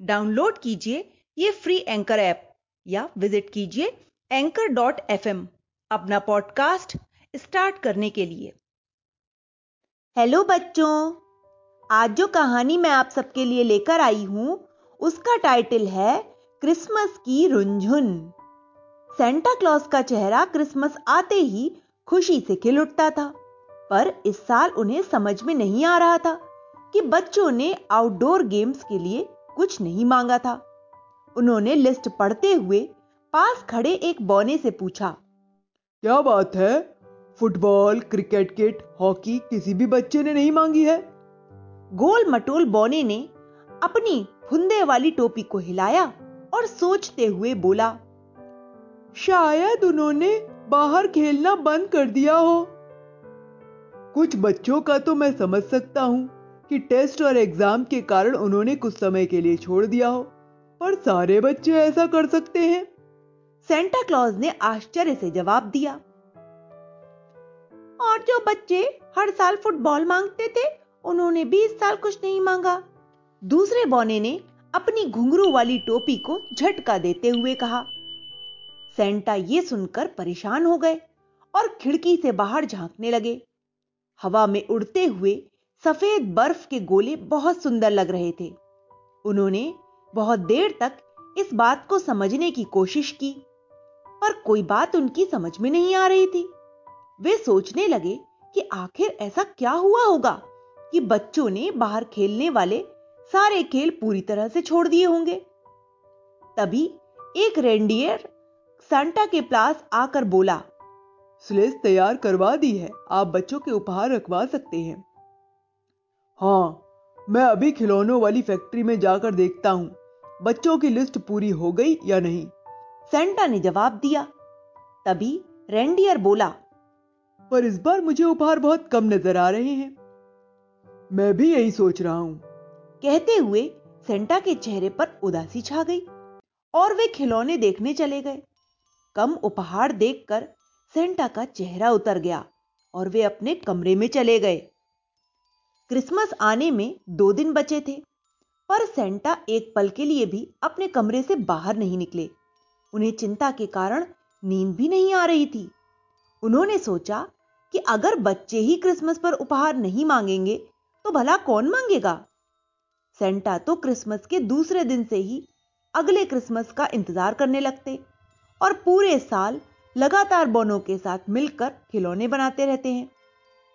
Download कीजिए ये free anchor app, या विज़िट कीजिए एंकर डॉट एफ़ अपना पॉडकास्ट स्टार्ट करने के लिए। हेलो बच्चों, आज जो कहानी मैं आप सबके लिए लेकर आई हूँ, उसका टाइटल है क्रिसमस की रुंझुन। सेंटा क्लॉज का चेहरा क्रिसमस आते ही खुशी से खिल उठता था, पर इस साल उन्हें समझ में नहीं आ रहा था कि बच्चों ने आउटडोर गेम्स के लिए कुछ नहीं मांगा था। उन्होंने लिस्ट पढ़ते हुए पास खड़े एक बौने से पूछा, क्या बात है? फुटबॉल, क्रिकेट किट, हॉकी, किसी भी बच्चे ने नहीं मांगी है? गोल मटोल बौने ने अपनी फुंदे वाली टोपी को हिलाया और सोचते हुए बोला, शायद उन्होंने बाहर खेलना बंद कर दिया हो। कुछ बच्चों का तो मैं समझ सकता हूँ। कि टेस्ट और एग्ज़ाम के कारण उन्होंने कुछ समय के लिए छोड़ दिया हो, पर सारे बच्चे ऐसा कर सकते हैं। सेंटा क्लॉज ने आश्चर्य से जवाब दिया। और जो बच्चे हर साल फुटबॉल मांगते थे, उन्होंने भी इस साल कुछ नहीं मांगा। दूसरे बौने ने अपनी घुंघरू वाली टोपी को झटका देते हुए कहा सेंटा ये सुनकर परेशान हो गए और खिड़की से बाहर झांकने लगे। हवा में उड़ते हुए सफ़ेद बर्फ़ के गोले बहुत सुंदर लग रहे थे। उन्होंने बहुत देर तक इस बात को समझने की कोशिश की, पर कोई बात उनकी समझ में नहीं आ रही थी। वे सोचने लगे कि आखिर ऐसा क्या हुआ होगा कि बच्चों ने बाहर खेलने वाले सारे खेल पूरी तरह से छोड़ दिए होंगे। तभी एक रेंडियर सांता के पास आकर बोला स्लेस तैयार करवा दी है, आप बच्चों के उपहार रखवा सकते हैं। हाँ मैं अभी खिलौनों वाली फैक्ट्री में जाकर देखता हूँ। बच्चों की लिस्ट पूरी हो गई या नहीं? सेंटा ने जवाब दिया। तभी रेंडियर बोला पर इस बार मुझे उपहार बहुत कम नज़र आ रहे हैं। मैं भी यही सोच रहा हूँ। कहते हुए सेंटा के चेहरे पर उदासी छा गई और वे खिलौने देखने चले गए। कम उपहार देखकर सेंटा का चेहरा उतर गया और वे अपने कमरे में चले गए। क्रिसमस आने में दो दिन बचे थे, पर सेंटा एक पल के लिए भी अपने कमरे से बाहर नहीं निकले। उन्हें चिंता के कारण नींद भी नहीं आ रही थी। उन्होंने सोचा कि अगर बच्चे ही क्रिसमस पर उपहार नहीं मांगेंगे तो भला कौन मांगेगा? सेंटा तो क्रिसमस के दूसरे दिन से ही अगले क्रिसमस का इंतज़ार करने लगते और पूरे साल लगातार बोनों के साथ मिलकर खिलौने बनाते रहते हैं।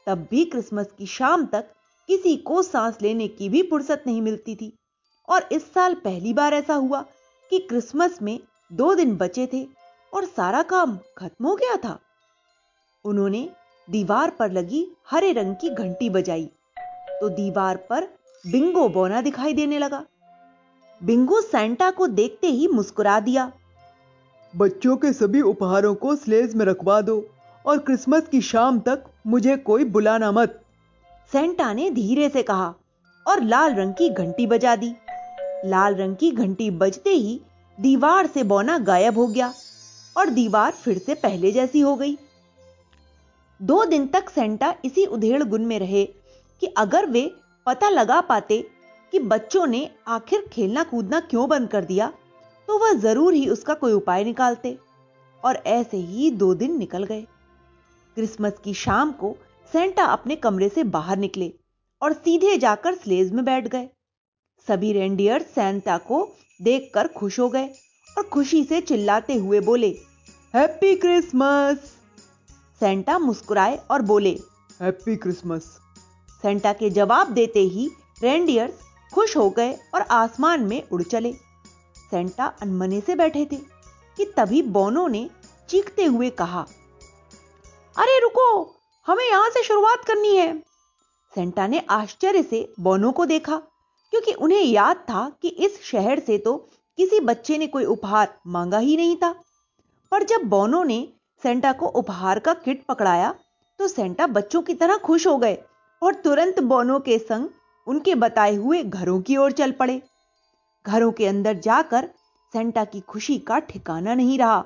तब भी क्रिसमस की शाम तक किसी को सांस लेने की भी फुर्सत नहीं मिलती थी। और इस साल पहली बार ऐसा हुआ कि क्रिसमस में दो दिन बचे थे और सारा काम खत्म हो गया था। उन्होंने दीवार पर लगी हरे रंग की घंटी बजाई। तो दीवार पर बिंगो बोना दिखाई देने लगा। बिंगो सेंटा को देखते ही मुस्कुरा दिया, बच्चों के सभी उपहारों को स्लेज में रखवा दो और क्रिसमस की शाम तक मुझे कोई बुलाना मत। सेंटा ने धीरे से कहा और लाल रंग की घंटी बजा दी। लाल रंग की घंटी बजते ही दीवार से बौना गायब हो गया और दीवार फिर से पहले जैसी हो गई। दो दिन तक सेंटा इसी उधेड़ गुन में रहे कि अगर वे पता लगा पाते कि बच्चों ने आखिर खेलना कूदना क्यों बंद कर दिया तो वह ज़रूर ही उसका कोई उपाय निकालते और ऐसे ही दो दिन निकल गए। क्रिसमस की शाम को सेंटा अपने कमरे से बाहर निकले और सीधे जाकर स्लेज में बैठ गए। सभी रेंडियर सेंटा को देखकर खुश हो गए और खुशी से चिल्लाते हुए बोले हैप्पी क्रिसमस! सेंटा मुस्कुराए और बोले हैप्पी क्रिसमस! सेंटा के जवाब देते ही रेंडियर्स खुश हो गए और आसमान में उड़ चले। सेंटा अनमने से बैठे थे कि तभी बोनो ने चीखते हुए कहा अरे रुको! हमें यहाँ से शुरुआत करनी है। सेंटा ने आश्चर्य से बोनो को देखा, क्योंकि उन्हें याद था कि इस शहर से तो किसी बच्चे ने कोई उपहार मांगा ही नहीं था। पर जब बोनो ने सेंटा को उपहार का किट पकड़ाया तो सेंटा बच्चों की तरह खुश हो गए और तुरंत बोनो के संग उनके बताए हुए घरों की ओर चल पड़े। घरों के अंदर जाकर सेंटा की खुशी का ठिकाना नहीं रहा,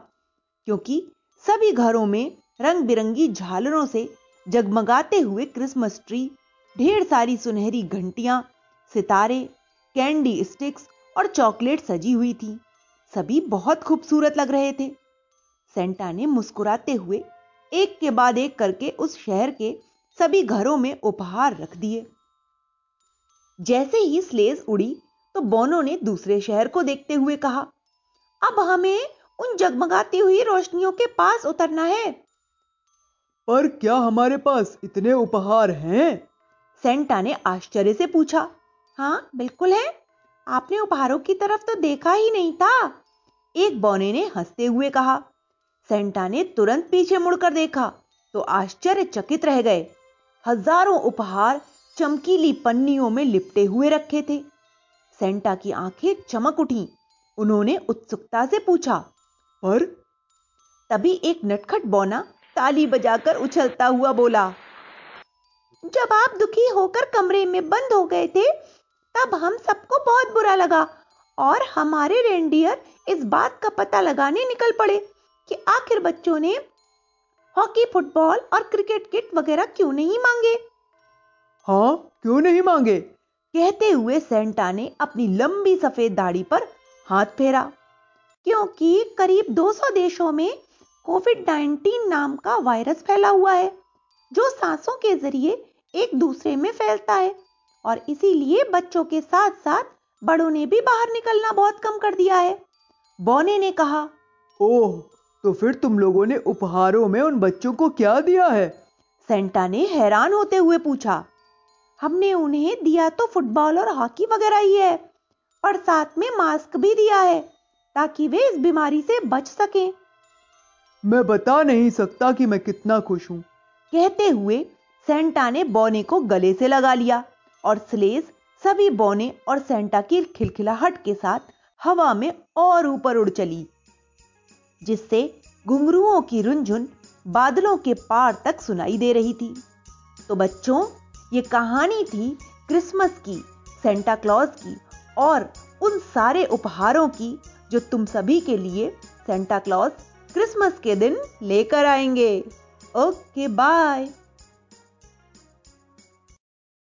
क्योंकि सभी घरों में रंग बिरंगी झालरों से जगमगाते हुए क्रिसमस ट्री, ढेर सारी सुनहरी घंटियाँ, सितारे, कैंडी स्टिक्स और चॉकलेट सजी हुई थी। सभी बहुत खूबसूरत लग रहे थे। सेंटा ने मुस्कुराते हुए एक के बाद एक करके उस शहर के सभी घरों में उपहार रख दिए। जैसे ही स्लेज उड़ी तो बोनो ने दूसरे शहर को देखते हुए कहा, अब हमें उन जगमगाती हुई रोशनियों के पास उतरना है। पर क्या हमारे पास इतने उपहार हैं? सेंटा ने आश्चर्य से पूछा। हाँ बिल्कुल है। आपने उपहारों की तरफ़ तो देखा ही नहीं था। एक बोने ने हँसते हुए कहा। सेंटा ने तुरंत पीछे मुड़कर देखा तो आश्चर्यचकित रह गए। हज़ारों उपहार चमकीली पन्नियों में लिपटे हुए रखे थे। सेंटा की आँखें चमक उठी। उन्होंने उत्सुकता से पूछा, पर? तभी एक नटखट बोना ताली बजाकर उछलता हुआ बोला जब आप दुखी होकर कमरे में बंद हो गए थे तब हम सबको बहुत बुरा लगा और हमारे रेंडियर इस बात का पता लगाने निकल पड़े कि आखिर बच्चों ने हॉकी फुटबॉल और क्रिकेट किट वगैरह क्यों नहीं मांगे? हाँ क्यों नहीं मांगे? कहते हुए सेंटा ने अपनी लंबी सफ़ेद दाढ़ी पर हाथ फेरा क्योंकि करीब 200 देशों में कोविड 19 नाम का वायरस फैला हुआ है जो सांसों के ज़रिए एक दूसरे में फैलता है। और इसीलिए बच्चों के साथ साथ बड़ों ने भी बाहर निकलना बहुत कम कर दिया है। बोने ने कहा ओह तो फिर तुम लोगों ने उपहारों में उन बच्चों को क्या दिया है? सेंटा ने हैरान होते हुए पूछा हमने उन्हें दिया तो फुटबॉल और हॉकी वगैरह ही है और साथ में मास्क भी दिया है ताकि वे इस बीमारी से बच सकें। मैं बता नहीं सकता कि मैं कितना खुश हूँ। कहते हुए सेंटा ने बोने को गले से लगा लिया और स्लेज सभी बोने और सेंटा की खिलखिलाहट के साथ हवा में और ऊपर उड़ चली, जिससे घुंघरुओं की रुंझुन बादलों के पार तक सुनाई दे रही थी। तो बच्चों, ये कहानी थी क्रिसमस की, सेंटा क्लॉज की और उन सारे उपहारों की जो तुम सभी के लिए सेंटा क्लॉज क्रिसमस के दिन लेकर आएँगे। Okay bye.